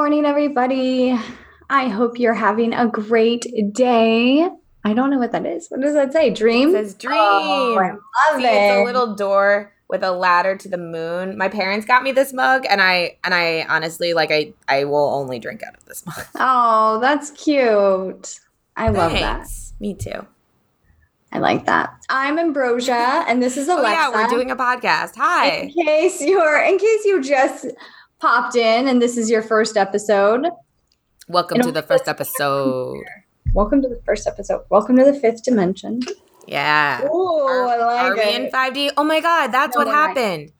Morning, everybody. I hope you're having a great day. I don't know what that is. What does that say? Dream? It says dream. Oh, I love See, it. it's a little door with a ladder to the moon. My parents got me this mug, and I and I honestly like I I will only drink out of this mug. Oh, that's cute. I love that. Me too. I like that. I'm Ambrosia, and this is Oh Alexa. yeah, we're doing a podcast. Hi. In case you're, in case you just popped in, and this is your first episode. Welcome It'll to the first episode. Welcome to the first episode. Welcome to the fifth dimension. Yeah. Oh, Are, I like are we in 5D? Oh my god, that's No, what we're not. happened.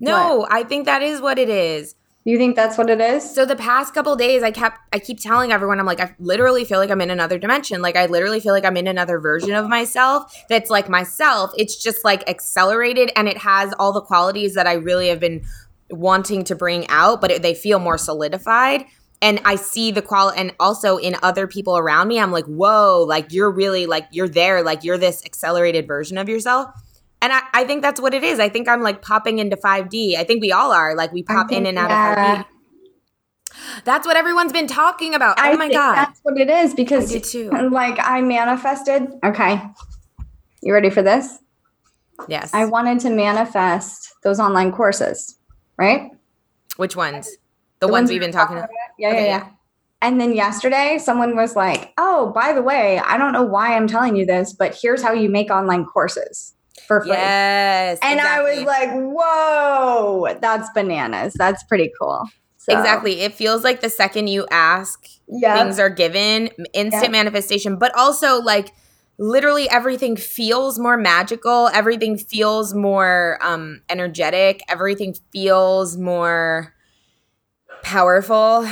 No, I think that is what it is. you think that's what it is? So the past couple days, I kept, I keep telling everyone, I'm like, I literally feel like I'm in another dimension. Like I literally feel like I'm in another version of myself that's like myself. It's just like accelerated, and it has all the qualities that I really have been wanting to bring out, but it, they feel more solidified. And I see the quality, and also in other people around me, I'm like, whoa, like you're really like you're there, like you're this accelerated version of yourself. And I, I think that's what it is. I think I'm like popping into 5D. I think we all are. Like we I pop in and out yeah. of 5D. That's what everyone's been talking about. Oh I oh my think god. that's what it is because, do too. like, I manifested. Okay, you ready for this? Yes. I wanted to manifest those online courses, right? Which ones? The, ones, we've been talking about. Yeah, Okay, yeah, yeah. And then yesterday, someone was like, "Oh, by the way, I don't know why I'm telling you this, but here's how you make online courses for free." Yes. And I was like, "Whoa, that's bananas. That's pretty cool." So, Exactly. It feels like the second you ask, Yeah. things are given, instant Yeah. manifestation, but also like literally everything feels more magical, everything feels more um energetic, everything feels more powerful.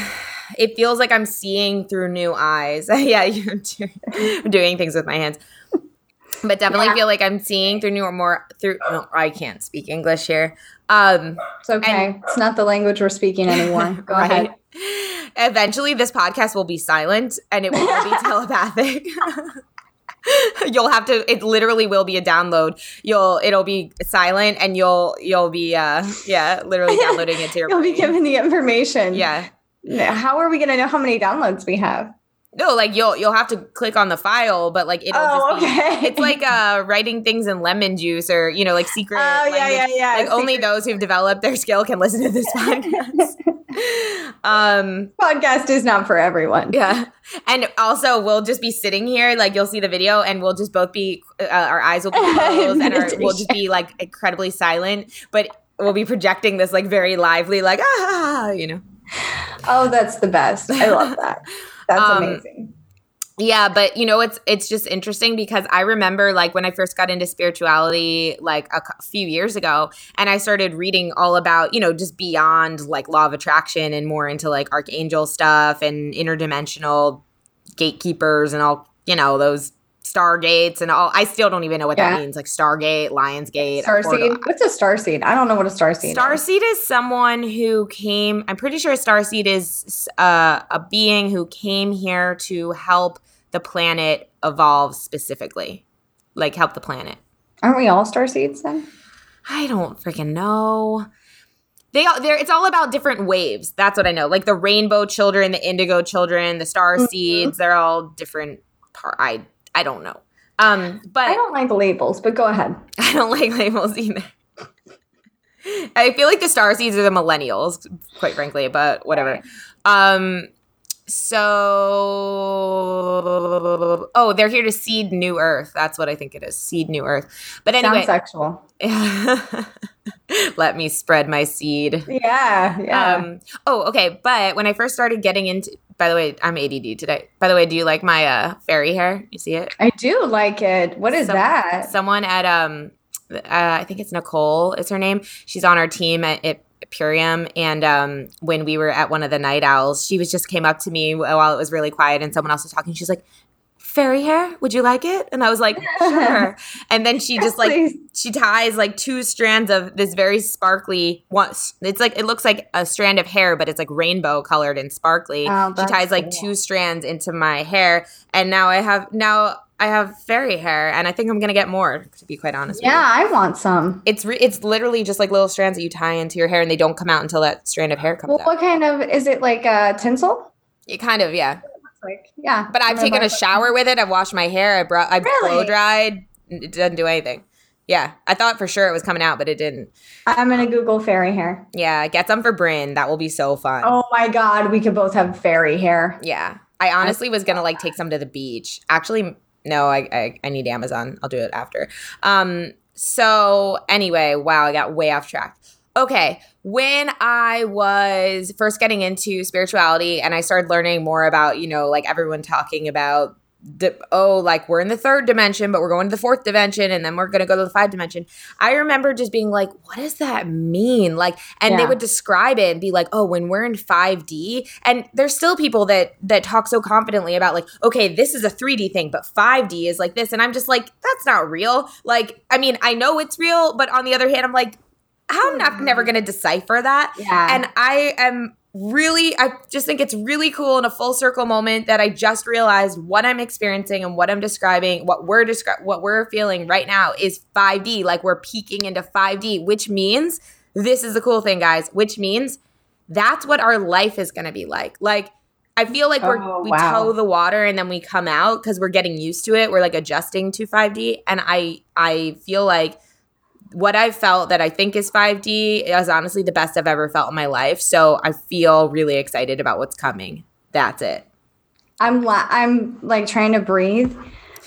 It feels like I'm seeing through new eyes. yeah, you're doing, I'm doing things with my hands. But definitely Yeah. feel like I'm seeing through new or more through no, I can't speak English here. Um It's okay. it's not the language we're speaking anymore. Go Right? ahead. Eventually, this podcast will be silent and it will be telepathic. you'll have to. It literally will be a download. You'll. It'll be silent and you'll. You'll be. Uh. Yeah. Literally downloading it to your. You'll be given the information. Yeah. How are we going to know how many downloads we have? No, like you'll you'll have to click on the file, but like it'll Oh, just be. okay. It's like uh writing things in lemon juice or you know like secret. Oh, yeah, language. yeah, yeah. Like only those who've developed their skill can listen to this podcast. um. podcast is not for everyone. Yeah. And also, we'll just be sitting here, like you'll see the video, and we'll just both be, uh, our eyes will be closed, and our, we'll just be like incredibly silent, but we'll be projecting this like very lively, like ah, you know. Oh, that's the best. I love that. That's Um, amazing. Yeah, but you know, it's it's just interesting because I remember like when I first got into spirituality, like a few years ago, and I started reading all about you know just beyond like law of attraction and more into like archangel stuff and interdimensional gatekeepers and all you know those stargates and all. I still don't even know what Yeah. that means, like Stargate, Lionsgate, Star portal. seed. What's a star seed? I don't know what a star seed is. Starseed is someone who came. I'm pretty sure a starseed is uh, a being who came here to help the planet evolve specifically, like help the planet. Aren't we all star seeds then? I don't freaking know. They all there. It's all about different waves. That's what I know. Like the rainbow children, the indigo children, the star Mhm. seeds. They're all different. Part. I I don't know. Um, but I don't like labels, but go ahead. I don't like labels either. I feel like the star seeds are the millennials, quite frankly, but whatever. Um so oh, they're here to seed new earth. That's what I think it is. Seed new earth. But anyway, Sounds sexual. let me spread my seed. Yeah, yeah. Um, oh, okay. But when I first started getting into, by the way, I'm ADD today. By the way, do you like my uh, fairy hair? You see it? I do like it. What is Some- that? Someone at um, uh, I think it's Nicole is her name. She's on our team at, at Purium, and um, when we were at one of the night owls, she was just came up to me while it was really quiet, and someone else was talking. She's like, "Fairy hair? Would you like it?" And I was like, "Sure." and then she just like Please. she ties like two strands of this very sparkly one it's like it looks like a strand of hair but it's like rainbow colored and sparkly Oh, she ties like cool. two strands into my hair and now i have now i have fairy hair and i think i'm gonna get more to be quite honest with you. Yeah, I want some. it's re- it's literally just like little strands that you tie into your hair and they don't come out until that strand of hair comes Well, out what kind of is it like uh, tinsel? it kind of yeah like yeah. but i've taken a shower with it i've washed my hair i brought i Really? blow dried it doesn't do anything yeah i thought for sure it was coming out but it didn't I'm gonna Google fairy hair. Yeah, get some for Bryn. That will be so fun. Oh my god, we could both have fairy hair. Yeah. I honestly was gonna like take some to the beach. Actually, no, I, I I need Amazon. I'll do it after. Um, so anyway, wow, I got way off track. Okay, when I was first getting into spirituality and I started learning more about, you know, like everyone talking about the, oh, like we're in the third dimension, but we're going to the fourth dimension and then we're going to go to the five dimension. I remember just being like, what does that mean? Like, and they would describe it and be like, oh, when we're in 5D, and there's still people that that talk so confidently about like, okay, this is a 3D thing, but 5D is like this. And I'm just like, that's not real. Like, I mean, I know it's real, but on the other hand, I'm like, I'm not never mm-hmm. gonna decipher that. Yeah. And I am really, I just think it's really cool in a full circle moment that I just realized what I'm experiencing and what I'm describing, what we're describing, what we're feeling right now is 5D. Like we're peeking into 5D, which means this is the cool thing, guys, which means that's what our life is gonna be like. Like I feel like we're Oh, we wow. toe the water and then we come out because we're getting used to it. We're like adjusting to 5D. And I I feel like what I've felt that I think is 5D is honestly the best I've ever felt in my life. So I feel really excited about what's coming. That's it. I'm la- I'm like trying to breathe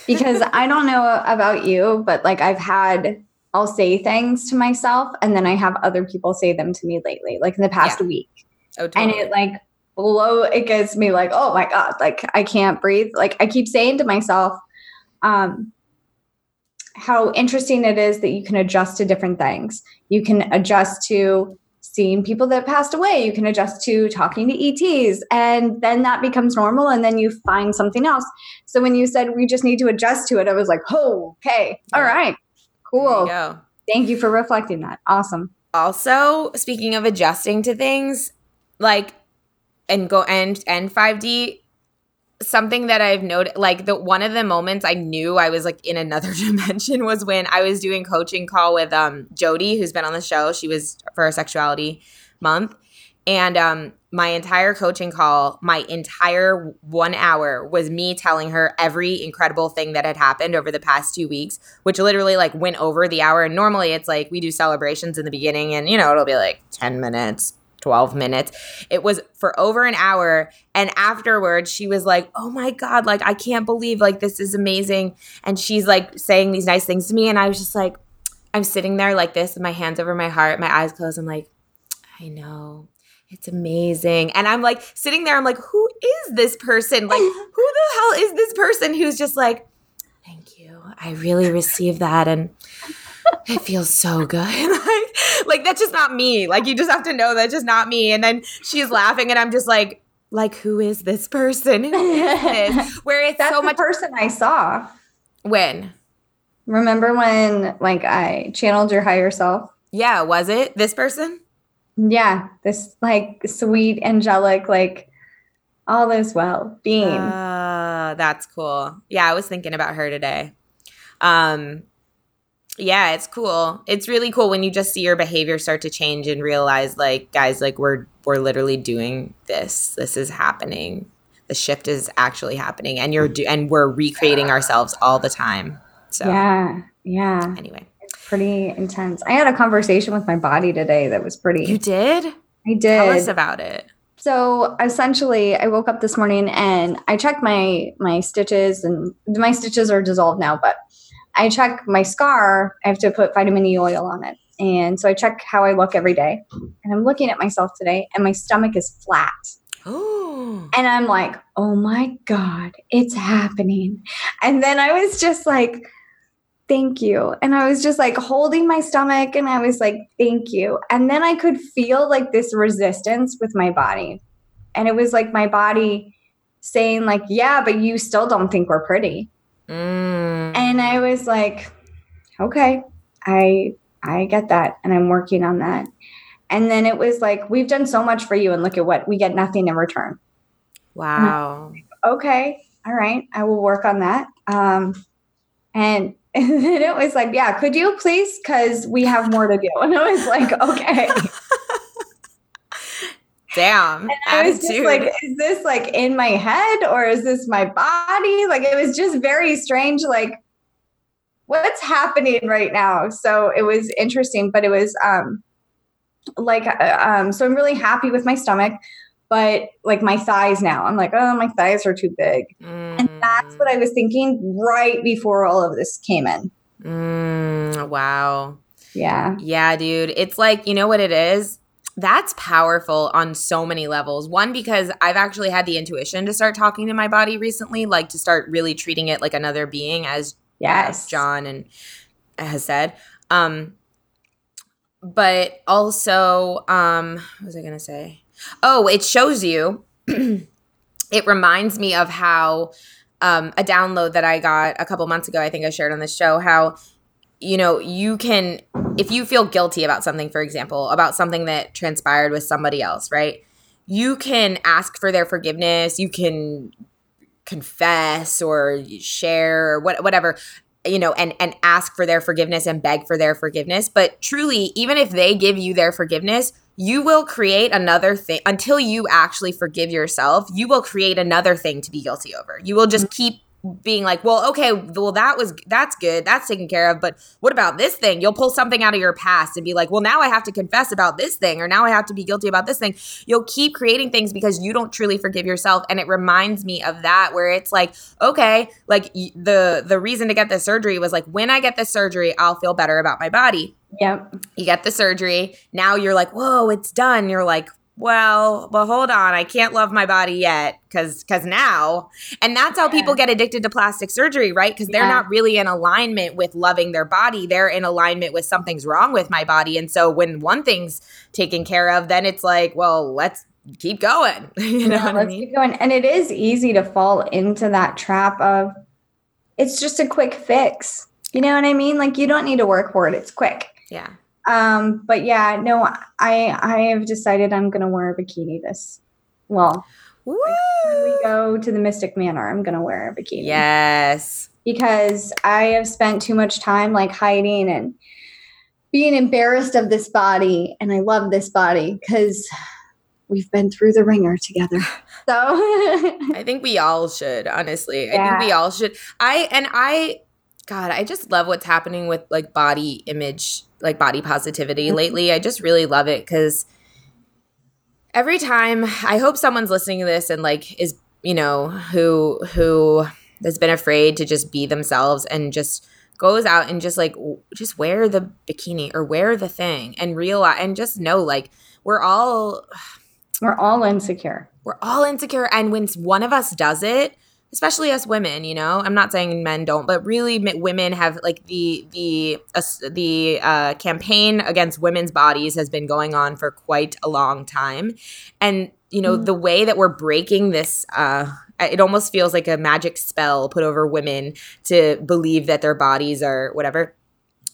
because I don't know about you, but like I've had I'll say things to myself and then I have other people say them to me lately, like in the past Yeah. week. Oh, And it like blow it gets me like, oh my God, like I can't breathe. Like I keep saying to myself, um, how interesting it is that you can adjust to different things. You can adjust to seeing people that passed away. You can adjust to talking to ETs, and then that becomes normal. And then you find something else. So when you said we just need to adjust to it, I was like, oh, okay, all right, There you cool. Thank you for reflecting that. Awesome. also speaking of adjusting to things like and go and and 5d something that i've noted like the one of the moments i knew i was like in another dimension was when i was doing coaching call with um jody who's been on the show. She was for a sexuality month. And um my entire coaching call my entire one hour was me telling her every incredible thing that had happened over the past two weeks which literally like went over the hour. And normally it's like we do celebrations in the beginning and you know it'll be like 10 minutes 12 minutes. It was for over an hour and afterwards she was like oh my god like i can't believe like this is amazing. And she's like saying these nice things to me and i was just like i'm sitting there like this with my hands over my heart my eyes closed. I'm like i know. It's amazing. And i'm like sitting there i'm like who is this person? Like who the hell is this person who's just like thank you. I really received that and it feels so good. Like like that's just not me like you just have to know that's just not me and then she's laughing and i'm just like like who is this person who is this where it's That's so much person I saw. when Remember when like I channeled your higher self? yeah was it this person Yeah, this like sweet, angelic, like all is well being. Uh, that's cool. Yeah, I was thinking about her today. Um, yeah, it's cool. It's really cool when you just see your behavior start to change and realize, like, guys, like we're we're literally doing this. This is happening. The shift is actually happening, and you're do- and we're recreating ourselves all the time. So yeah, yeah, anyway, it's pretty intense. I had a conversation with my body today that was pretty. you did I did. tell us about it. So essentially, I woke up this morning and I checked my my stitches, and my stitches are dissolved now. But I check my scar. I have to put vitamin E oil on it, and so I check how I look every day. And I'm looking at myself today, and my stomach is flat. Oh. And I'm like, oh my God, it's happening. And then I was just like, thank you. And I was just like holding my stomach and I was like, thank you. And then I could feel like this resistance with my body. And it was like my body saying, like, yeah, but you still don't think we're pretty. Mm. And I was like, okay, I I get that and I'm working on that. And then it was like, we've done so much for you and look at what we get nothing in return. Wow. Okay, all right, I will work on that. Um and and then it was like, yeah, could you please? Because we have more to do. And I was like, okay. Damn. And I was just like, is this like in my head or is this my body? Like it was just very strange. Like, what's happening right now? So it was interesting, but it was um like uh, um so I'm really happy with my stomach, but like my thighs now. I'm like, oh, my thighs are too big. And that's what I was thinking right before all of this came in. Mm, wow. Yeah. Yeah, dude. It's like, you know what it is? That's powerful on so many levels. One, because I've actually had the intuition to start talking to my body recently, like to start really treating it like another being, as Yes. John and has said. Um, but also, um, what was I gonna say? Oh, it shows you. it reminds me of how um, a download that I got a couple months ago. I think I shared on the show how you know you can if you feel guilty about something, for example, about something that transpired with somebody else, right? You can ask for their forgiveness. You can confess or share or what, whatever you know and and ask for their forgiveness and beg for their forgiveness. But truly even if they give you their forgiveness you will create another thing. Until you actually forgive yourself you will create another thing to be guilty over. You will just mm. keep being like well okay well that was that's good that's taken care of but what about this thing? You'll pull something out of your past and be like well now i have to confess about this thing or now i have to be guilty about this thing. You'll keep creating things because you don't truly forgive yourself and it reminds me of that where it's like okay like the the reason to get the surgery was like when i get the surgery i'll feel better about my body. Yep. you get the surgery now you're like whoa it's done. You're like well but hold on i can't love my body yet because because now and that's how people get addicted to plastic surgery right because they're Yeah. not really in alignment with loving their body they're in alignment with something's wrong with my body and so when one thing's taken care of then it's like well let's keep going you know Yeah, what let's mean keep going. And it is easy to fall into that trap of it's just a quick fix. You know what I mean? Like you don't need to work for it. It's quick. yeah Um, but yeah, no, I I have decided I'm gonna wear a bikini this well, Woo! we go to the Mystic Manor, I'm gonna wear a bikini. yes Because I have spent too much time like hiding and being embarrassed of this body. And I love this body because we've been through the ringer together. So I think we all should, honestly. I think we all should. I and I God, I just love what's happening with like body image, like body positivity Mhm. lately. I just really love it cuz every time I hope someone's listening to this and like is, you know, who who has been afraid to just be themselves and just goes out and just like just wear the bikini or wear the thing and realize and just know like we're all we're all insecure. we're all insecure and when one of us does it especially us women you know? I'm not saying men don't but really women have like the the uh, the uh, campaign against women's bodies has been going on for quite a long time. And you know Mhm. the way that we're breaking this uh it almost feels like a magic spell put over women to believe that their bodies are whatever.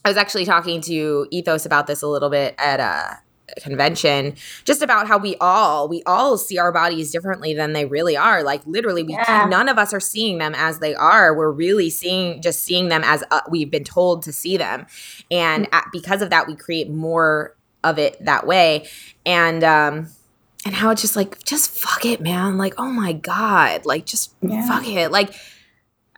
I was actually talking to ethos about this a little bit at a convention just about how we all we all see our bodies differently than they really are like literally we Yeah. none of us are seeing them as they are we're really seeing just seeing them as uh, we've been told to see them and Mm-hmm. at, because of that we create more of it that way and um and how it's just like just fuck it man like oh my god like just Yeah. fuck it like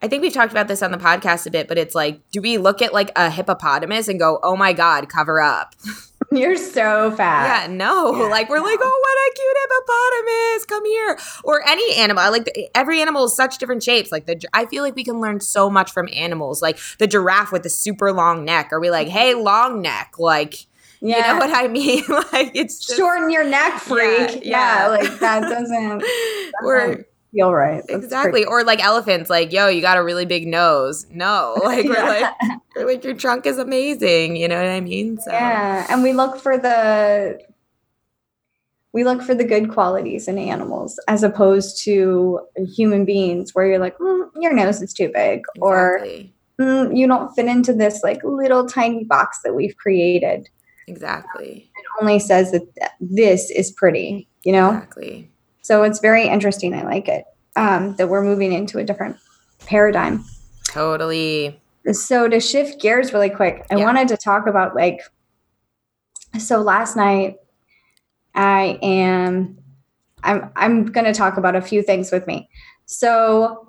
I think we've talked about this on the podcast a bit, but it's like, do we look at like a hippopotamus and go, "Oh my god, cover up"? You're so fat. Yeah, no. Yeah, like we're like, oh, what a cute hippopotamus! Come here. Or any animal. I like the, every animal is such different shapes. Like the, I feel like we can learn so much from animals. Like the giraffe with the super long neck. Are we like, mm-hmm. hey, long neck? Like, you know what I mean? like it's just, Shorten your neck, freak. yeah. Yeah, like that doesn't We're feel right. That's exactly. Or like elephants. Like, yo, you got a really big nose. No, like we're Yeah. like, we're like your trunk is amazing. You know what I mean? So Yeah, and we look for the we look for the good qualities in animals as opposed to human beings where you're like mm, your nose is too big or mm, you don't fit into this like little tiny box that we've created Exactly. it only says that th- this is pretty you know Exactly. So it's very interesting. I like it. Um, that we're moving into a different paradigm. Totally. so to shift gears really quick i Yeah. wanted to talk about like so last night i am i'm i'm going to talk about a few things with me. So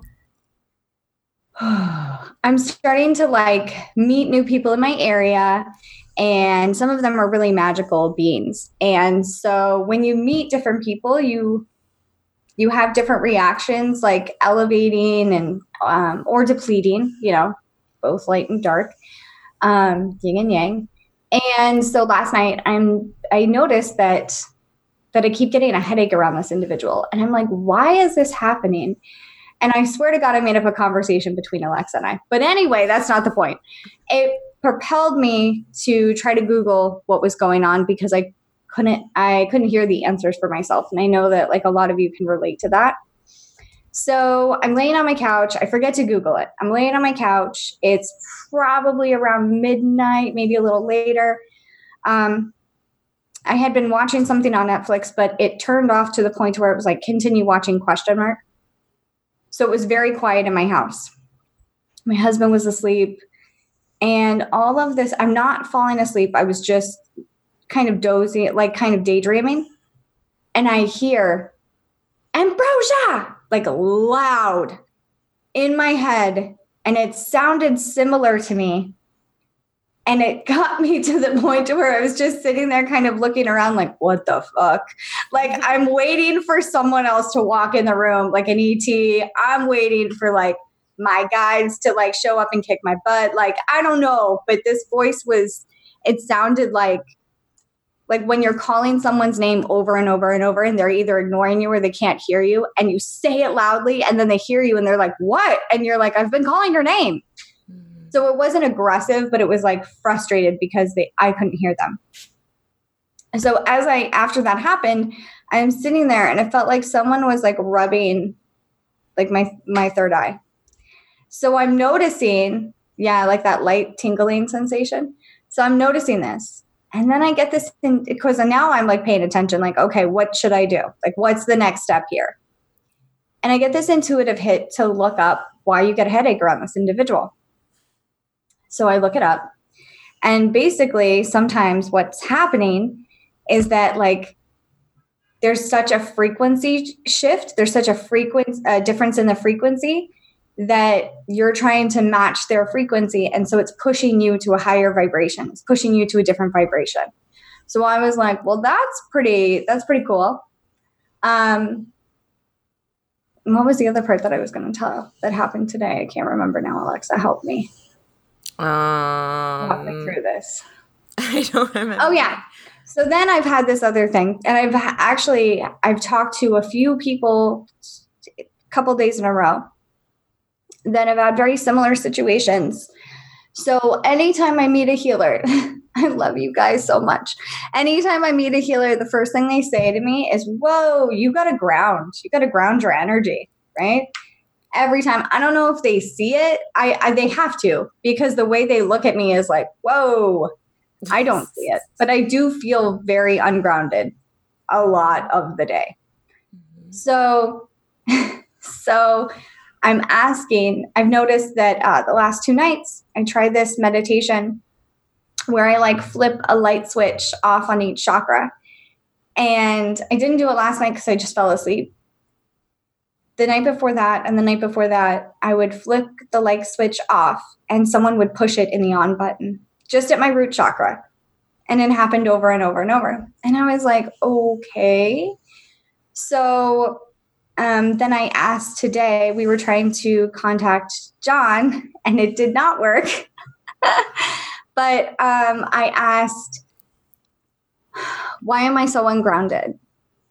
i'm starting to like meet new people in my area and some of them are really magical beings. And so when you meet different people you you have different reactions like elevating and um, or depleting you know both light and dark, um, yin and yang. And so last night, I'm I noticed that that I keep getting a headache around this individual, and I'm like, why is this happening? And I swear to God, I made up a conversation between Alexa and I. But anyway, that's not the point. It propelled me to try to Google what was going on because I couldn't I couldn't hear the answers for myself, and I know that like a lot of you can relate to that. So I'm laying on my couch. I forget to Google it. I'm laying on my couch. It's probably around midnight, maybe a little later. Um, I had been watching something on Netflix, but it turned off to the point where it was like continue watching question mark. So it was very quiet in my house. My husband was asleep, and all of this. I'm not falling asleep. I was just kind of dozing, like kind of daydreaming, and I hear ambrosia like loud in my head. And it sounded similar to me. And it got me to the point where i was just sitting there kind of looking around like what the fuck? Like i'm waiting for someone else to walk in the room like an et i'm waiting for like my guides to like show up and kick my butt. Like i don't know but this voice was it sounded like like when you're calling someone's name over and over and over and they're either ignoring you or they can't hear you and you say it loudly and then they hear you and they're like what? And you're like i've been calling your name. Mm-hmm. So it wasn't aggressive but it was like frustrated because they i couldn't hear them. And so as i after that happened i'm sitting there and it felt like someone was like rubbing like my my third eye. So i'm noticing yeah like that light tingling sensation. So i'm noticing this and then I get this thing because now I'm like paying attention, like, okay, what should I do? Like, what's the next step here? And I get this intuitive hit to look up why you get a headache around this individual. So I look it up. And basically, sometimes what's happening is that, like, there's such a frequency shift, there's such a frequency uh, difference in the frequency that you're trying to match their frequency and so it's pushing you to a higher vibration. It's pushing you to a different vibration. So i was like well that's pretty that's pretty cool. Um what was the other part that i was going to tell that happened today? I can't remember now alexa help me. Walk me Um, through this. I don't remember. Oh yeah. So then I've had this other thing, and I've actually I've talked to a few people, a couple days in a row, that have had very similar situations. So anytime I meet a healer, I love you guys so much. Anytime I meet a healer, the first thing they say to me is, "Whoa, you got to ground. You got to ground your energy." Right? Every time. I don't know if they see it. I, I they have to because the way they look at me is like, "Whoa." I don't see it, but I do feel very ungrounded a lot of the day. Mm-hmm. So, so I'm asking. I've noticed that uh, the last two nights I tried this meditation where I like flip a light switch off on each chakra, and I didn't do it last night because I just fell asleep. The night before that, and the night before that, I would flip the light switch off, and someone would push it in the on button just at my root chakra. And it happened over and over and over. And I was like, okay. So um, then I asked today, we were trying to contact John and it did not work. but um, I asked, why am I so ungrounded?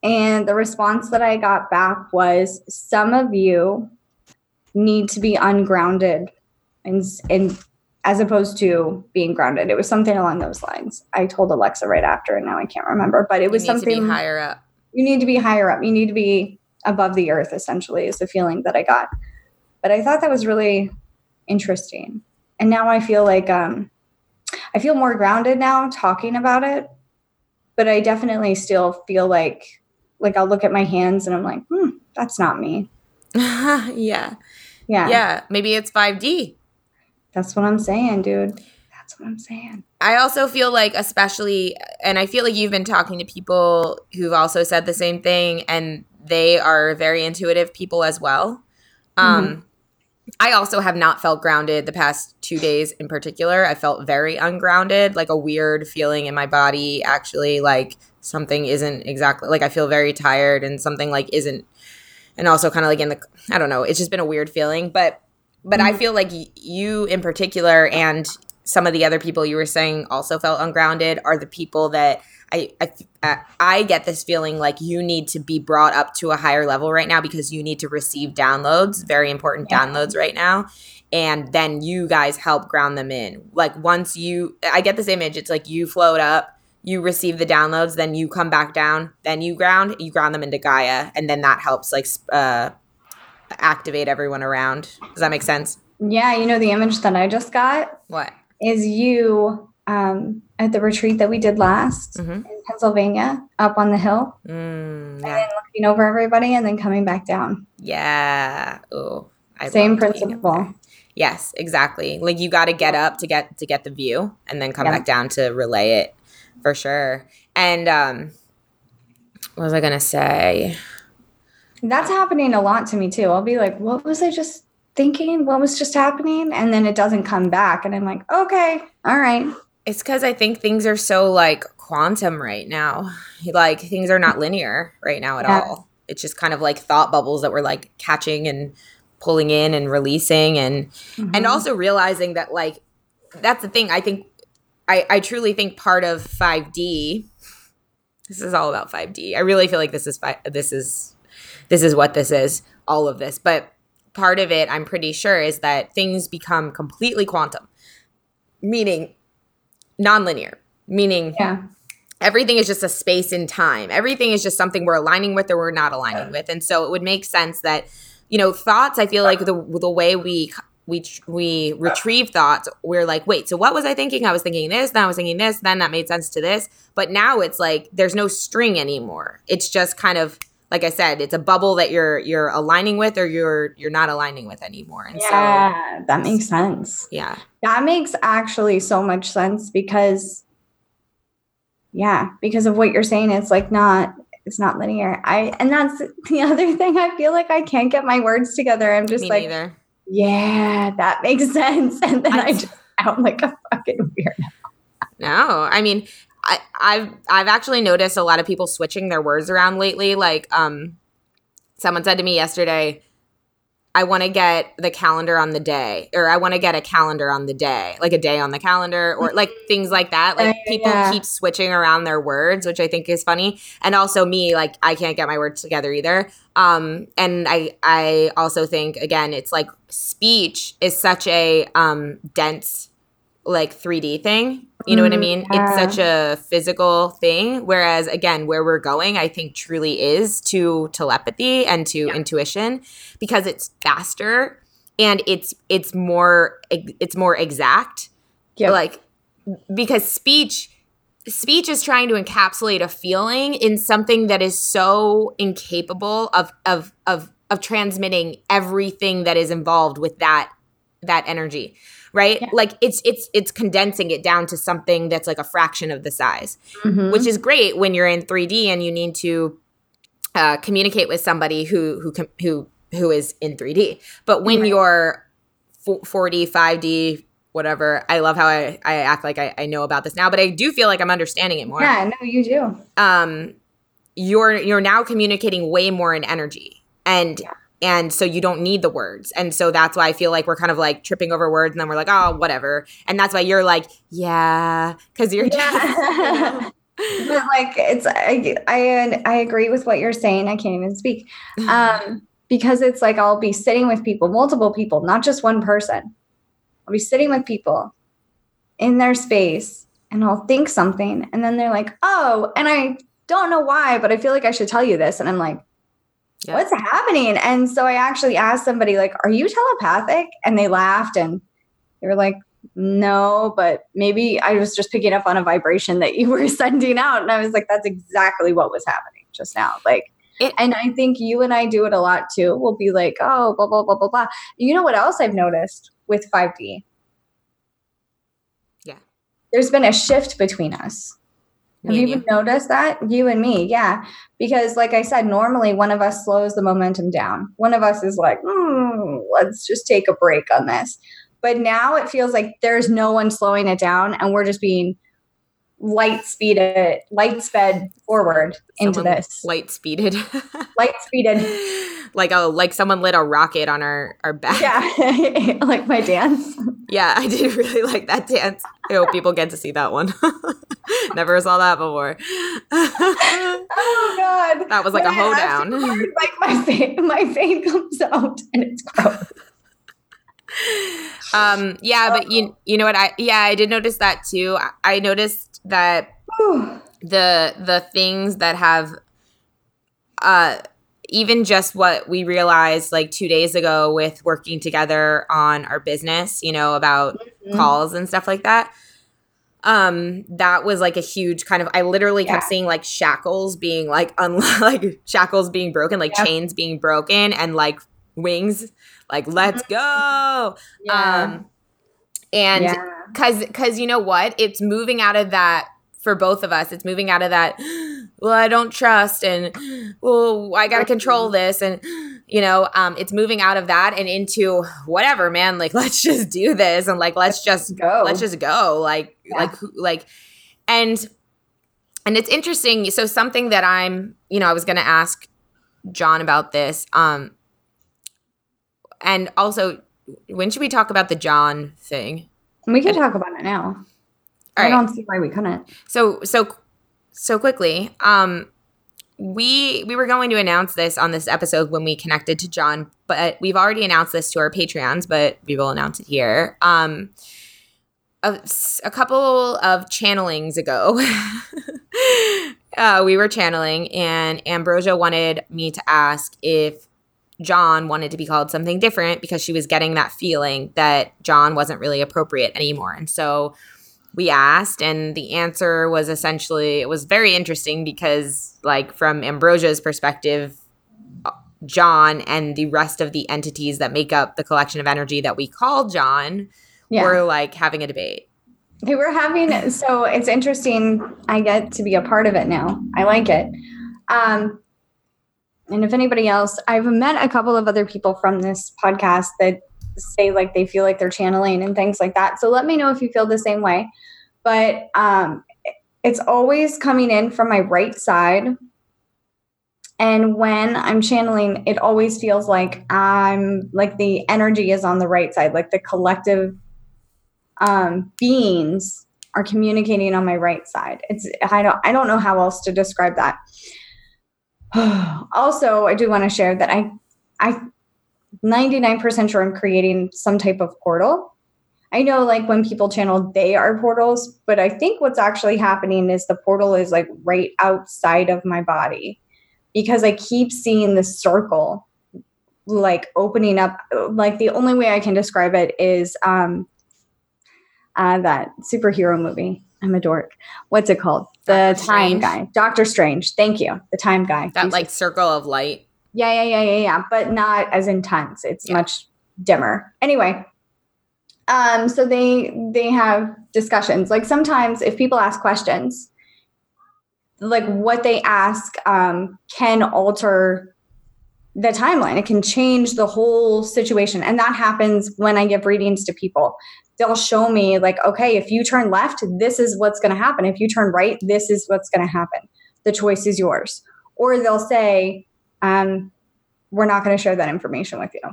And the response that I got back was some of you need to be ungrounded and, and as opposed to being grounded. It was something along those lines. I told Alexa right after, and now I can't remember, but it was something higher up. You need to be higher up. You need to be above the earth, essentially, is the feeling that I got. But I thought that was really interesting. And now I feel like um, I feel more grounded now talking about it. But I definitely still feel like like I'll look at my hands and I'm like, hmm, that's not me. yeah. Yeah. Yeah. Maybe it's 5D. That's what I'm saying, dude. That's what I'm saying. I also feel like, especially, and I feel like you've been talking to people who've also said the same thing, and they are very intuitive people as well. Um, mm-hmm. I also have not felt grounded the past two days in particular. I felt very ungrounded, like a weird feeling in my body, actually, like something isn't exactly like I feel very tired and something like isn't, and also kind of like in the, I don't know, it's just been a weird feeling. But, but mm-hmm. I feel like y- you in particular and some of the other people you were saying also felt ungrounded are the people that I, I, I get this feeling like you need to be brought up to a higher level right now because you need to receive downloads, very important yeah. downloads right now. And then you guys help ground them in. Like once you, I get this image, it's like you float up, you receive the downloads, then you come back down, then you ground, you ground them into Gaia, and then that helps like uh, activate everyone around. Does that make sense? Yeah, you know the image that I just got. What is you um, at the retreat that we did last mm-hmm. in Pennsylvania, up on the hill, mm, yeah. and then looking over everybody, and then coming back down. Yeah. Oh, same principle. Yes, exactly. Like you got to get up to get to get the view, and then come back down to relay it for sure. And um, what was I gonna say? That's happening a lot to me too. I'll be like, "What was I just thinking? What was just happening?" And then it doesn't come back, and I'm like, "Okay, all right." It's because I think things are so like quantum right now. Like things are not linear right now at yeah. all. It's just kind of like thought bubbles that we're like catching and pulling in and releasing and mm-hmm. and also realizing that like that's the thing. I think I, I truly think part of 5D this is all about 5D. I really feel like this is fi- this is this is what this is, all of this. But part of it I'm pretty sure is that things become completely quantum. Meaning nonlinear, meaning yeah. everything is just a space in time. Everything is just something we're aligning with or we're not aligning with. And so it would make sense that, you know, thoughts, I feel like the, the way we we we retrieve thoughts we're like wait so what was i thinking i was thinking this then i was thinking this then that made sense to this but now it's like there's no string anymore it's just kind of like I said, it's a bubble that you're you're aligning with or you're you're not aligning with anymore. And yeah, so, that makes sense. Yeah. That makes actually so much sense because yeah, because of what you're saying, it's like not it's not linear. I and that's the other thing. I feel like I can't get my words together. I'm just Me like, neither. yeah, that makes sense. And then I, I just sound like a fucking weirdo. No, I mean, I, I've I've actually noticed a lot of people switching their words around lately. Like, um, someone said to me yesterday, I want to get the calendar on the day, or I want to get a calendar on the day, like a day on the calendar, or like things like that. Like people yeah. keep switching around their words, which I think is funny. And also me, like I can't get my words together either. Um, and I I also think again, it's like speech is such a um dense like 3D thing. You know what I mm, mean? Yeah. It's such a physical thing. Whereas, again, where we're going, I think truly is to telepathy and to yeah. intuition because it's faster and it's it's more it's more exact. Yeah. Like because speech speech is trying to encapsulate a feeling in something that is so incapable of of of of transmitting everything that is involved with that that energy right? Yeah. Like it's it's it's condensing it down to something that's like a fraction of the size, mm-hmm. which is great when you're in 3D and you need to uh, communicate with somebody who who who who is in 3D. But when right. you're 4D, 5D, whatever. I love how I, I act like I, I know about this now, but I do feel like I'm understanding it more. Yeah, no, you do. Um, you're you're now communicating way more in energy, and Yeah. And so you don't need the words, and so that's why I feel like we're kind of like tripping over words, and then we're like, oh, whatever, and that's why you're like, yeah, because you're Yeah. but like it's I, I I agree with what you're saying. I can't even speak. Um because it's like I'll be sitting with people, multiple people, not just one person. I'll be sitting with people in their space and I'll think something and then they're like, "Oh, and I don't know why, but I feel like I should tell you this." And I'm like, Yeah. "What's happening?" And so I actually asked somebody like, "Are you telepathic?" And they laughed and they were like, no, but maybe I was just picking up on a vibration that you were sending out. And I was like, that's exactly what was happening just now. Like, It- and I think you and I do it a lot too. We'll be like, oh, blah, blah, blah, blah, blah. You know what else I've noticed with 5D? Yeah. There's been a shift between us. Have you even noticed that? You and me, yeah. Because, like I said, normally one of us slows the momentum down. One of us is like, hmm, let's just take a break on this. But now it feels like there's no one slowing it down, and we're just being light speeded, light sped forward into this. light speeded, Light speeded. like oh, like someone lit a rocket on our our back. Yeah, like my dance. Yeah, I did really like that dance. I hope people get to see that one. Never saw that before. Oh God, That was like a When laugh hoedown. Like my vein, my vein comes out, and it's gross. um, yeah, but you you know what? I yeah, I did notice that too. I, I noticed that the the things that have uh even just what we realized like two days ago with working together on our business, you know, about Mhm. calls and stuff like that. Um, that was like a huge kind of I literally kept seeing like shackles being like un- like shackles being broken, like Yep. chains being broken and like wings like let's go. Um and yeah. cuz cuz you know what? It's moving out of that for both of us. It's moving out of that well, I don't trust and well, I got to control this and you know, um it's moving out of that and into whatever, man, like let's just do this and like let's just go. let's just go like Yeah. like like and and it's interesting so something that i'm you know i was going to ask john about this um and also when should we talk about the john thing we can talk about it now. all I don't see why we couldn't. so so so quickly um we we were going to announce this on this episode when we connected to john but we've already announced this to our patreons but we will announce it here. Um a, a couple of channelings ago uh, we were channeling and ambrosia wanted me to ask if john wanted to be called something different because she was getting that feeling that john wasn't really appropriate anymore. And so we asked and the answer was essentially it was very interesting because like from ambrosia's perspective john and the rest of the entities that make up the collection of energy that we call john Yeah. were like having a debate They were having so it's interesting. I get to be a part of it now. I like it. Um, and if anybody else, I've met a couple of other people from this podcast that say like they feel like they're channeling and things like that. So let me know if you feel the same way. But um, it's always coming in from my right side. And when I'm channeling, it always feels like I'm like the energy is on the right side, like the collective um, beings are communicating on my right side. It's I don't I don't know how else to describe that. also, I do want to share that I I 99% sure I'm creating some type of portal. I know like when people channel they are portals, but I think what's actually happening is the portal is like right outside of my body because I keep seeing this circle like opening up like the only way I can describe it is um uh, that superhero movie. I'm a dork. What's it called? The Doctor Time Strange? Guy. Doctor Strange. Thank you. The Time Guy. that He's- like circle of light yeah, yeah, yeah, yeah, yeah, but not as intense. It's Yeah. much dimmer. Anyway, um, so they they have discussions. Like sometimes if people ask questions, like what they ask um, can alter the timeline. It can change the whole situation, and that happens when I give readings to people. they'll show me like okay if you turn left this is what's going to happen if you turn right this is what's going to happen the choice is yours or they'll say um, we're not going to share that information with you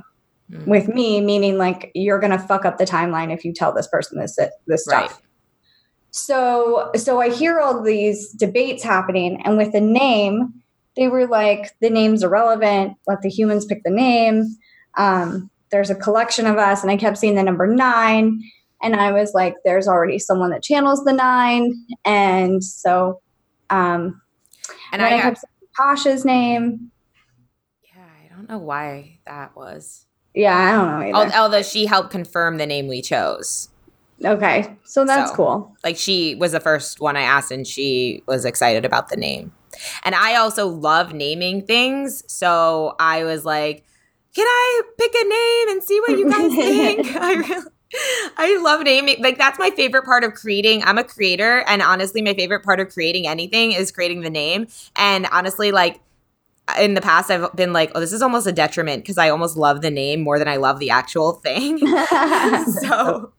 mm. with me meaning like you're going to fuck up the timeline if you tell this person this this stuff right. so so i hear all these debates happening and with the name they were like the name's irrelevant let the humans pick the name um, there's a collection of us and i kept seeing the number nine and i was like there's already someone that channels the nine and so um and i, I kept Tasha's name don't know why that was yeah i don't know either. although she helped confirm the name we chose okay so that's so, cool like she was the first one i asked and she was excited about the name and i also love naming things so i was like can I pick a name and see what you guys think? I really I love naming. Like that's my favorite part of creating. I'm a creator and honestly my favorite part of creating anything is creating the name. And honestly like in the past I've been like, oh, this is almost a detriment because I almost love the name more than I love the actual thing. so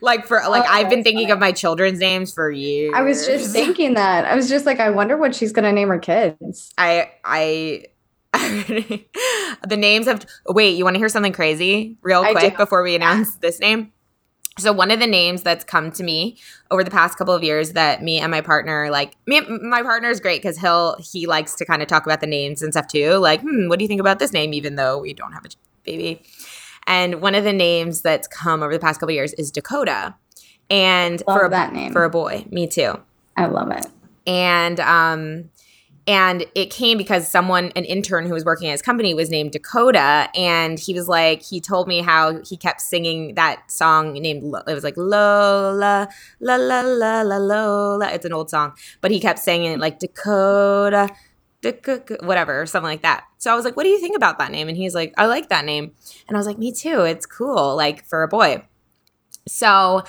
like for like oh, I've been thinking funny. of my children's names for years. I was just thinking that. I was just like, I wonder what she's gonna name her kids. I I the names of wait, you want to hear something crazy real quick before we announce this name? So one of the names that's come to me over the past couple of years that me and my partner like me my partner is great because he'll he likes to kind of talk about the names and stuff too. Like, hmm, what do you think about this name? Even though we don't have a baby. And one of the names that's come over the past couple of years is Dakota. And love for a, that name. For a boy. Me too. I love it. And um and it came because someone, an intern who was working at his company, was named Dakota. And he was like, he told me how he kept singing that song named, it was like Lola, la la la la Lola. It's an old song, but he kept singing it like Dakota, Dakota, whatever, or something like that. So I was like, what do you think about that name? And he's like, I like that name. And I was like, me too. It's cool, like for a boy. So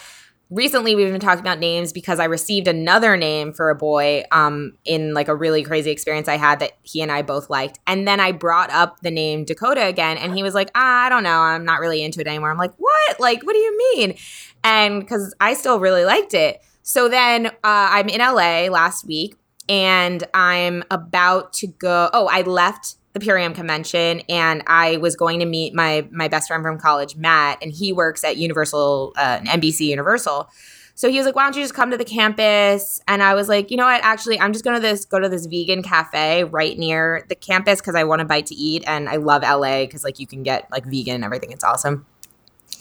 recently we've been talking about names because I received another name for a boy um, in like a really crazy experience I had that he and I both liked. And then I brought up the name Dakota again, and he was like, ah, I don't know, I'm not really into it anymore. I'm like, what? Like, what do you mean? And because I still really liked it. So then uh, I'm in LA last week and I'm about to go. Oh, I left the Purium convention and I was going to meet my my best friend from college, Matt, and he works at Universal, uh, NBC Universal. So he was like, "Why don't you just come to the campus?" And I was like, "You know what? Actually, I'm just going to this go to this vegan cafe right near the campus because I want a bite to eat, and I love LA because like you can get like vegan and everything. It's awesome."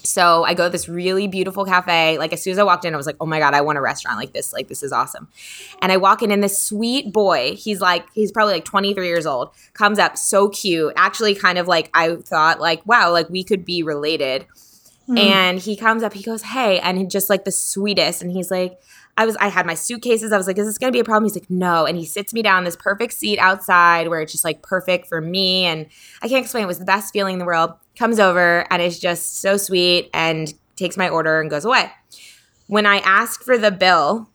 So I go to this really beautiful cafe. Like as soon as I walked in, I was like, oh my God, I want a restaurant like this. Like this is awesome. And I walk in and this sweet boy, he's like, he's probably like 23 years old, comes up so cute. Actually, kind of like I thought, like, wow, like we could be related. Mm. And he comes up, he goes, Hey, and just like the sweetest. And he's like, I was I had my suitcases. I was like, is this gonna be a problem? He's like, no. And he sits me down this perfect seat outside where it's just like perfect for me. And I can't explain. It was the best feeling in the world. Comes over and is just so sweet and takes my order and goes away. When I asked for the bill,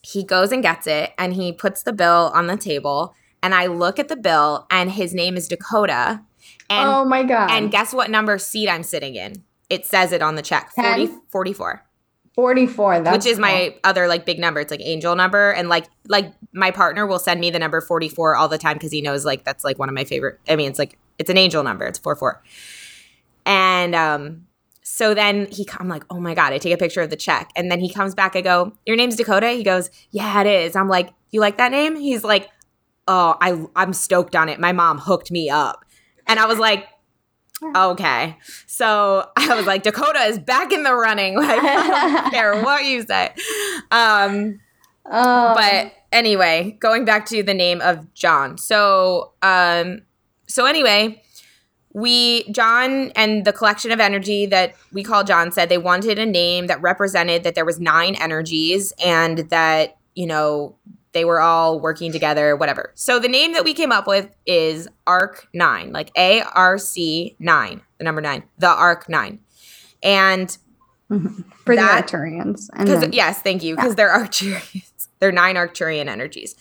he goes and gets it and he puts the bill on the table. And I look at the bill and his name is Dakota. And, oh my God. And guess what number seat I'm sitting in? It says it on the check 40, 44. 44 which is cool. my other like big number. It's like angel number and like like my partner will send me the number 44 all the time because he knows like that's like one of my favorite i mean it's like it's an angel number. It's 44 and um so then he i'm like oh my god i take a picture of the check. And then he comes back i go your name's dakota? He goes yeah it is. I'm like you like that name? He's like oh i i'm stoked on it. My mom hooked me up. And i was like Okay. So I was like, Dakota is back in the running. Like, I don't care what you say. Um, oh. But anyway, going back to the name of John. So, um, so anyway, we John and the collection of energy that we call John said they wanted a name that represented that there was nine energies and that you know they were all working together, whatever. So the name that we came up with is ARC 9, like A R C 9, the number 9, the ARC 9. And mm-hmm. for that, the Arcturians. Because yes, thank you, because yeah. they're Arcturians. they're nine Arcturian energies.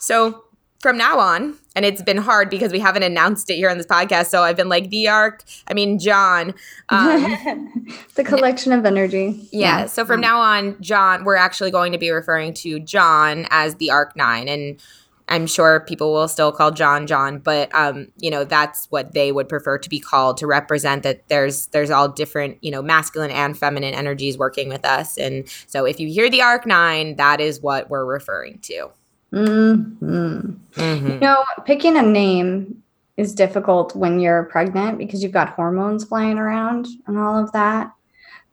So from now on, and it's been hard because we haven't announced it here on this podcast. So I've been like the arc. I mean John. Um, the collection of energy. Yeah. yeah. So from now on, John, we're actually going to be referring to John as the arc nine, and I'm sure people will still call John John, but um, you know that's what they would prefer to be called to represent that there's there's all different you know masculine and feminine energies working with us, and so if you hear the arc nine, that is what we're referring to. Mm-hmm. Mm-hmm. You know, picking a name is difficult when you're pregnant because you've got hormones flying around and all of that.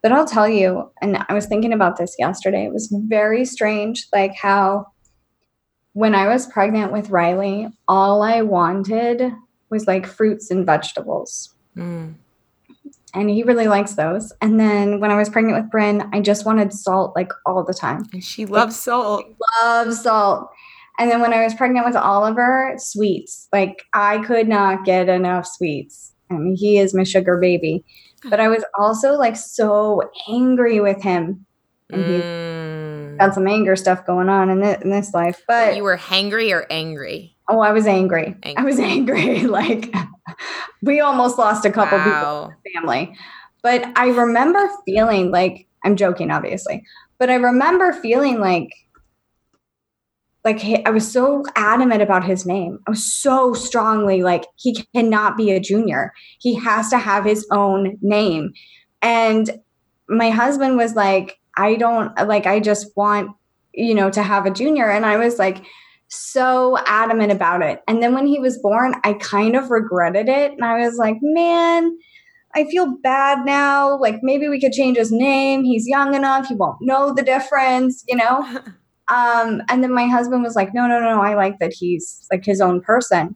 But I'll tell you, and I was thinking about this yesterday. It was very strange, like how when I was pregnant with Riley, all I wanted was like fruits and vegetables. Mm. And he really likes those. And then when I was pregnant with Bryn, I just wanted salt like all the time. And she loves like, salt. Loves salt. And then when I was pregnant with Oliver, sweets. Like I could not get enough sweets. I mean, he is my sugar baby. But I was also like so angry with him. And mm. got some anger stuff going on in, in this life. But you were hangry or angry? Oh, I was angry. angry. I was angry. like we almost lost a couple wow. people in the family. But I remember feeling like I'm joking, obviously, but I remember feeling like like I was so adamant about his name. I was so strongly like he cannot be a junior. He has to have his own name. And my husband was like, I don't like I just want, you know, to have a junior and I was like so adamant about it. And then when he was born, I kind of regretted it and I was like, man, I feel bad now. Like maybe we could change his name. He's young enough. He won't know the difference, you know? Um, and then my husband was like, no, no, no, I like that he's like his own person.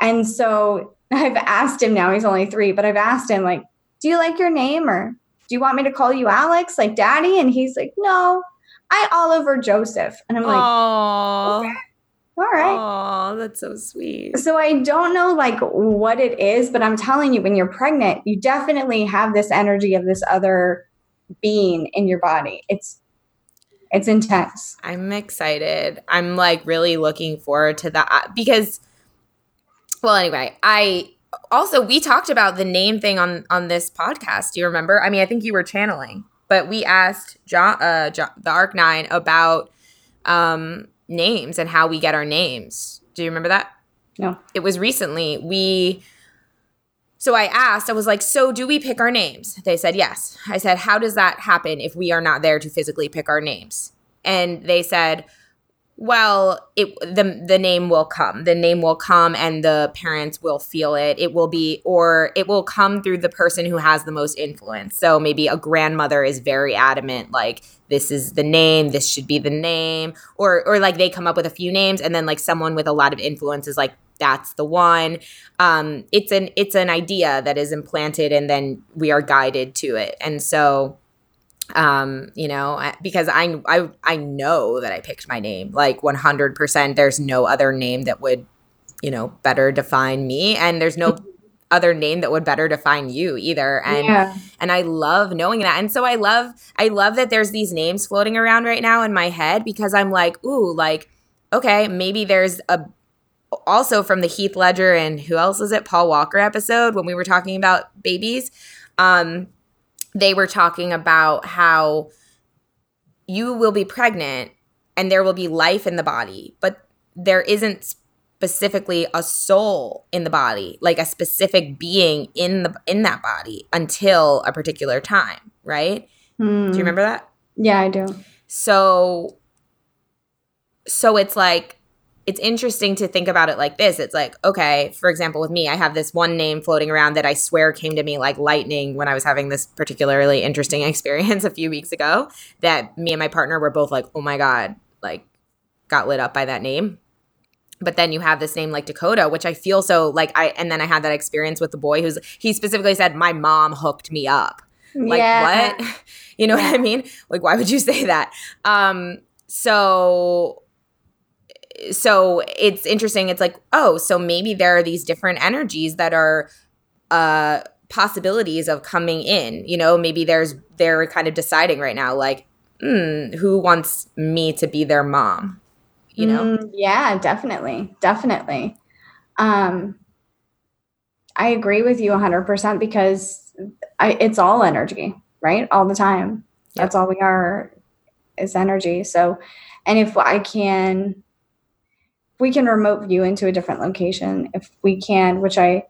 And so I've asked him now, he's only three, but I've asked him, like, do you like your name or do you want me to call you Alex, like daddy? And he's like, no, I Oliver Joseph. And I'm like, okay. All right. Oh, that's so sweet. So I don't know like what it is, but I'm telling you, when you're pregnant, you definitely have this energy of this other being in your body. It's it's intense. I'm excited. I'm like really looking forward to that because well anyway, I also we talked about the name thing on on this podcast. Do you remember? I mean, I think you were channeling, but we asked John, uh, John the Arc 9 about um names and how we get our names. Do you remember that? No. It was recently. We so I asked, I was like, so do we pick our names? They said yes. I said, how does that happen if we are not there to physically pick our names? And they said, well, it the the name will come. The name will come and the parents will feel it. It will be or it will come through the person who has the most influence. So maybe a grandmother is very adamant like this is the name, this should be the name or or like they come up with a few names and then like someone with a lot of influence is like that's the one. Um, it's an it's an idea that is implanted, and then we are guided to it. And so, um, you know, because I I I know that I picked my name like one hundred percent. There's no other name that would, you know, better define me, and there's no other name that would better define you either and yeah. and I love knowing that and so I love I love that there's these names floating around right now in my head because I'm like ooh like okay maybe there's a also from the Heath Ledger and who else is it? Paul Walker episode when we were talking about babies. Um, they were talking about how you will be pregnant and there will be life in the body, but there isn't specifically a soul in the body, like a specific being in the in that body until a particular time, right? Mm. Do you hmm. remember that? Yeah, I do. So so it's like it's interesting to think about it like this. It's like, okay, for example, with me, I have this one name floating around that I swear came to me like lightning when I was having this particularly interesting experience a few weeks ago. That me and my partner were both like, oh my God, like got lit up by that name. But then you have this name like Dakota, which I feel so like I, and then I had that experience with the boy who's, he specifically said, my mom hooked me up. Like, yeah. what? You know yeah. what I mean? Like, why would you say that? Um, so so it's interesting. It's like, oh, so maybe there are these different energies that are uh possibilities of coming in. You know, maybe there's they're kind of deciding right now, like, hmm, who wants me to be their mom? you know? Mm, yeah, definitely. Definitely. Um, I agree with you 100% because I, it's all energy, right? All the time. Yep. That's all we are is energy. So, and if I can, we can remote view into a different location, if we can, which I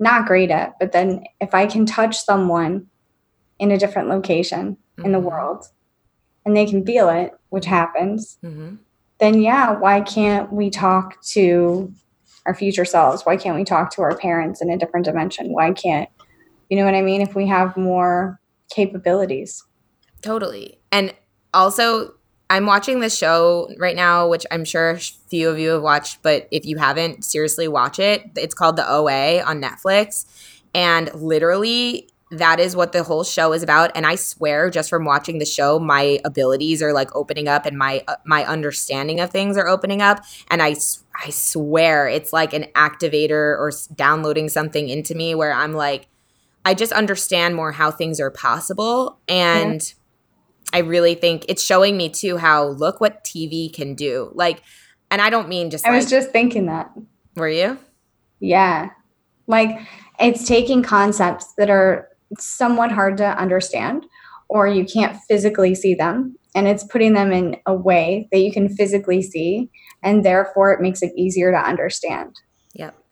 not great at, but then if I can touch someone in a different location mm-hmm. in the mm-hmm. world and they can feel it, which happens, mm-hmm. then yeah, why can't we talk to our future selves? Why can't we talk to our parents in a different dimension? Why can't, you know what I mean? If we have more capabilities. Totally. And also, I'm watching this show right now, which I'm sure few of you have watched, but if you haven't, seriously watch it. It's called The OA on Netflix. And literally, that is what the whole show is about and i swear just from watching the show my abilities are like opening up and my uh, my understanding of things are opening up and i i swear it's like an activator or downloading something into me where i'm like i just understand more how things are possible and. I really think it's showing me too how look what tv can do. Like and i don't mean just i like, was just thinking that. Were you? Yeah. Like it's taking concepts that are somewhat hard to understand or you can't physically see them and it's putting them in a way that you can physically see and therefore it makes it easier to understand. Yep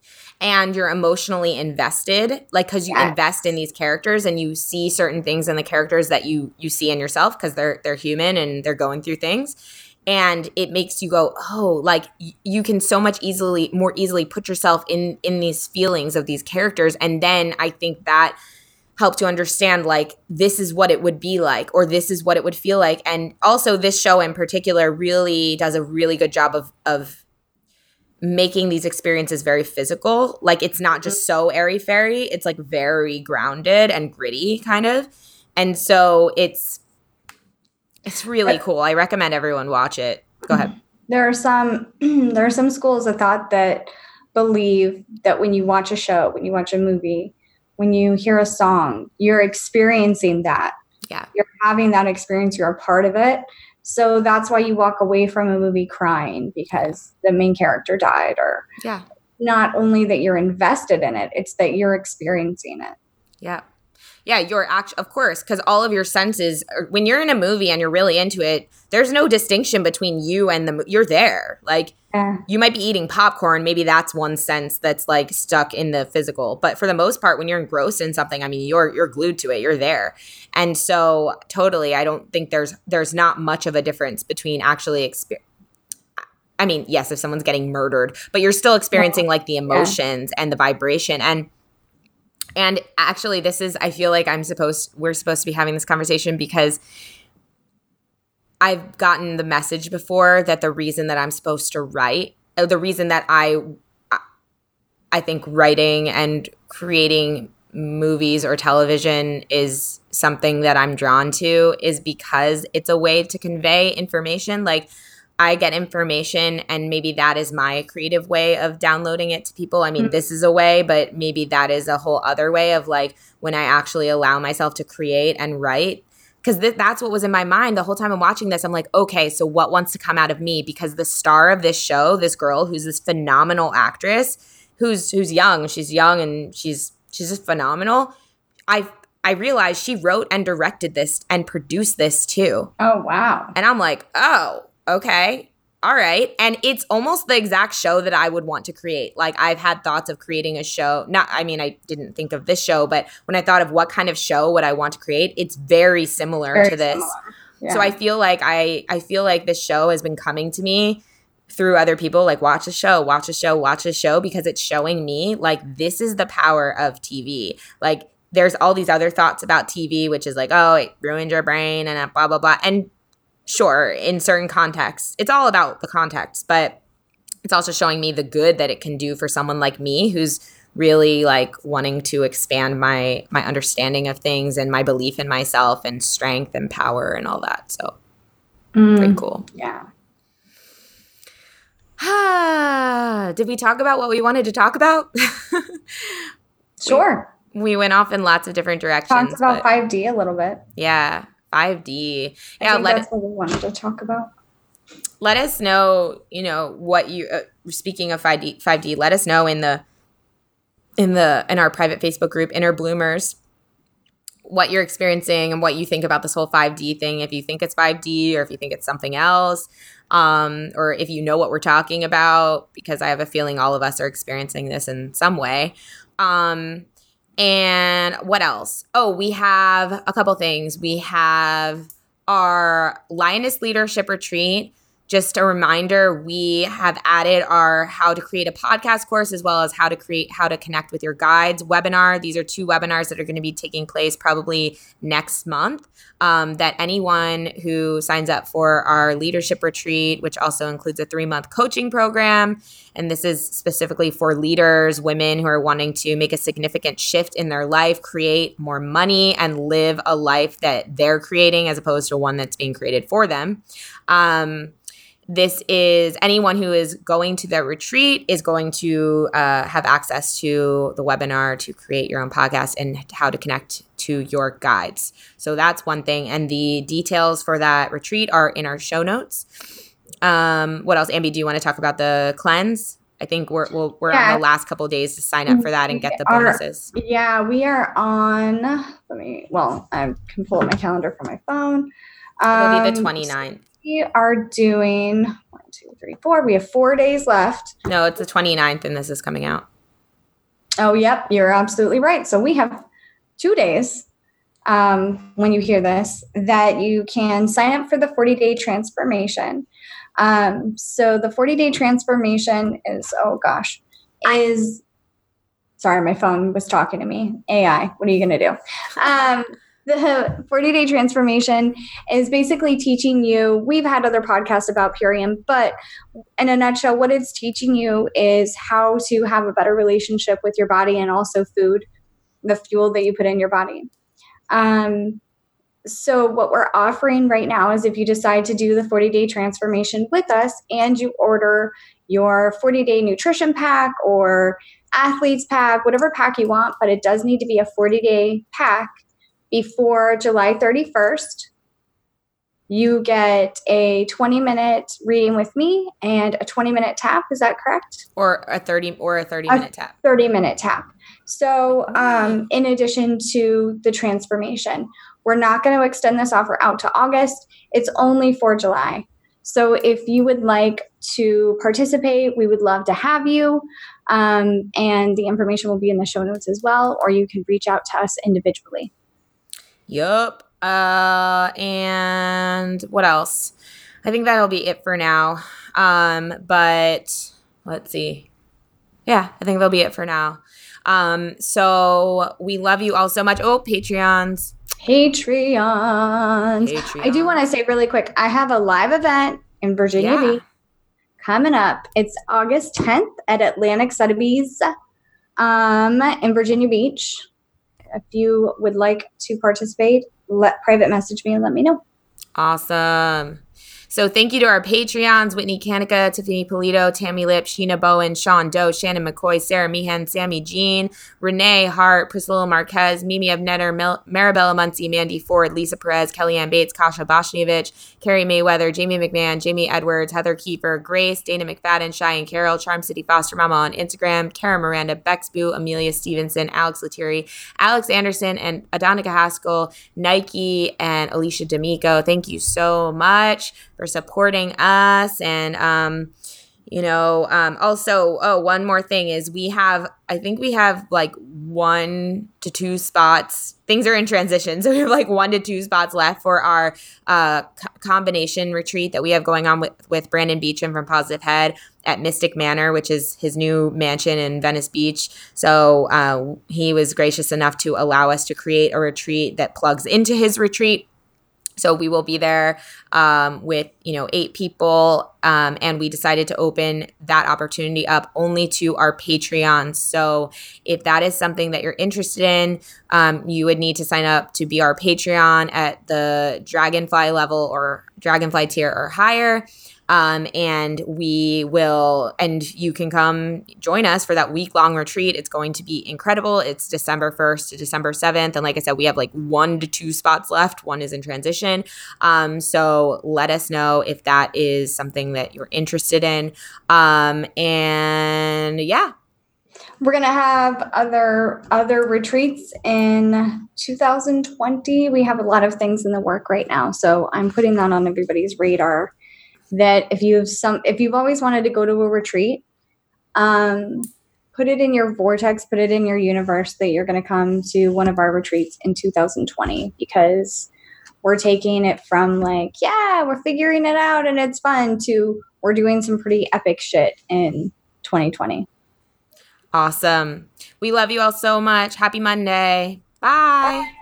and you're emotionally invested like because you yes. invest in these characters and you see certain things in the characters that you you see in yourself because they're they're human and they're going through things. And it makes you go oh like y- you can so much easily more easily put yourself in in these feelings of these characters. And then i think that help to understand like this is what it would be like or this is what it would feel like. And also this show in particular really does a really good job of of making these experiences very physical. Like it's not just mm-hmm. so airy fairy it's like very grounded and gritty kind of. And so it's it's really cool. I recommend everyone watch it. Go ahead. Mm-hmm. There are some there are some schools of thought that believe that when you watch a show when you watch a movie when you hear a song, you're experiencing that. Yeah. You're having that experience, you're a part of it. So that's why you walk away from a movie crying because the main character died or Yeah. Not only that you're invested in it, it's that you're experiencing it. Yeah yeah, you're actually, of course, because all of your senses, when you're in a movie and you're really into it, there's no distinction between you and the, you're there. Like, yeah. you might be eating popcorn. Maybe that's one sense that's like stuck in the physical. But for the most part, when you're engrossed in something, I mean, you're, you're glued to it. You're there. And so totally, I don't think there's, there's not much of a difference between actually experiencing I mean, yes, if someone's getting murdered, but you're still experiencing like the emotions yeah. and the vibration. And and actually, this is, I feel like I'm supposed, we're supposed to be having this conversation because I've gotten the message before that the reason that I'm supposed to write, uh, the reason that I, I think writing and creating movies or television is something that I'm drawn to is because it's a way to convey information. Like, I get information and maybe that is my creative way of downloading it to people. I mean, mm-hmm. this is a way, but maybe that is a whole other way of like when I actually allow myself to create and write. Because th- that's what was in my mind the whole time I'm watching this. I'm like, okay, so what wants to come out of me? Because the star of this show, this girl who's this phenomenal actress, who's who's young, she's young and she's she's just phenomenal. I I realized she wrote and directed this and produced this too. Oh wow! And I'm like, oh, okay, all right. And it's almost the exact show that I would want to create. Like I've had thoughts of creating a show. Not I mean I didn't think of this show, but when I thought of what kind of show would I want to create, it's very similar very to this. Similar. Yeah. So I feel like I I feel like this show has been coming to me through other people like watch a show, watch a show, watch a show because it's showing me like this is the power of TV. Like there's all these other thoughts about TV which is like oh, it ruined your brain and uh, blah blah blah. And sure, in certain contexts, it's all about the context, but it's also showing me the good that it can do for someone like me who's really like wanting to expand my my understanding of things and my belief in myself and strength and power and all that. So mm, pretty cool. Yeah. Ah, did we talk about what we wanted to talk about? sure. We, we, went off in lots of different directions. Talked about 5D a little bit. Yeah. 5D. Yeah, let that's it, what we wanted to talk about. let us know, you know, what you uh, speaking of 5D 5D, let us know in the in the in our private Facebook group Inner Bloomers what you're experiencing and what you think about this whole 5D thing if you think it's 5D or if you think it's something else um, or if you know what we're talking about because I have a feeling all of us are experiencing this in some way. Um, and what else? Oh, we have a couple things. We have our Lioness Leadership Retreat just a reminder we have added our how to create a podcast course as well as how to create how to connect with your guides webinar. These are two webinars that are going to be taking place probably next month um, that anyone who signs up for our leadership retreat which also includes a three month coaching program and this is specifically for leaders women who are wanting to make a significant shift in their life create more money and live a life that they're creating as opposed to one that's being created for them um, this is anyone who is going to the retreat is going to uh, have access to the webinar to create your own podcast and how to connect to your guides. So that's one thing. And the details for that retreat are in our show notes. Um, what else, Amby? Do you want to talk about the cleanse? I think we're we are we're yeah. on the last couple days to sign up for that and get the bonuses. Yeah, we are on. Let me. Well, I can pull up my calendar from my phone. Um, It'll be the 29th. We are doing one, two, three, four. We have four days left. No, it's the 29th and this is coming out. Oh, yep. You're absolutely right. So we have two days um, when you hear this that you can sign up for the 40 day transformation. Um, so the 40 day transformation is, oh gosh, is sorry, my phone was talking to me. AI, what are you going to do? Um, the 40 day transformation is basically teaching you we've had other podcasts about purium but in a nutshell what it's teaching you is how to have a better relationship with your body and also food the fuel that you put in your body. Um, so what we're offering right now is if you decide to do the 40 day transformation with us and you order your 40 day nutrition pack or athletes pack whatever pack you want but it does need to be a 40 day pack before July 31st, you get a 20 minute reading with me and a 20 minute tap. Is that correct? Or a 30 or a 30 minute tap. 30 minute tap. So, um, in addition to the transformation, we're not going to extend this offer out to August. It's only for July. So, if you would like to participate, we would love to have you. Um, and the information will be in the show notes as well, or you can reach out to us individually. Yup. Uh, and what else? I think that'll be it for now. Um, but let's see. Yeah, I think that'll be it for now. Um, so we love you all so much. Oh, Patreons. Patreons. Patreon. I do want to say really quick I have a live event in Virginia yeah. Beach coming up. It's August 10th at Atlantic Sotheby's um, in Virginia Beach if you would like to participate, let private message me and let me know. Awesome. So thank you to our Patreons, Whitney Kanika, Tiffany Polito, Tammy Lip, Sheena Bowen, Sean Doe, Shannon McCoy, Sarah Meehan, Sammy Jean, Renee Hart, Priscilla Marquez, Mimi Netter, Mel- Marabella Muncie, Mandy Ford, Lisa Perez, Kellyanne Bates, Kasha Boshnievich, Carrie Mayweather, Jamie McMahon, Jamie Edwards, Heather Kiefer, Grace, Dana McFadden, Cheyenne Carroll, Charm City Foster Mama on Instagram, Kara Miranda, Bexboo, Amelia Stevenson, Alex Lettieri, Alex Anderson, and Adonica Haskell, Nike, and Alicia D'Amico. Thank you so much for supporting us. And um you know um also oh one more thing is we have i think we have like one to two spots. Things are in transition. So we have like one to two spots left for our uh co- combination retreat that we have going on with with brandon beachum from positive head at mystic manor which is his new mansion in venice beach. So uh, he was gracious enough to allow us to create a retreat that plugs into his retreat so we will be there um, with you know eight people, um, and we decided to open that opportunity up only to our Patreon. So if that is something that you're interested in, um, you would need to sign up to be our Patreon at the Dragonfly level or Dragonfly tier or higher. Um, and we will, and you can come join us for that week long retreat. It's going to be incredible. It's December 1st to December 7th. And like I said, we have like one to two spots left. One is in transition. Um, so let us know if that is something that you're interested in. Um, and yeah, we're gonna have other other retreats in 2020. We have a lot of things in the work right now, so I'm putting that on everybody's radar. That if you have some, if you've always wanted to go to a retreat, um, put it in your vortex, put it in your universe that you're going to come to one of our retreats in 2020 because we're taking it from like, yeah, we're figuring it out and it's fun to we're doing some pretty epic shit in 2020. Awesome. We love you all so much. Happy Monday. Bye. Bye.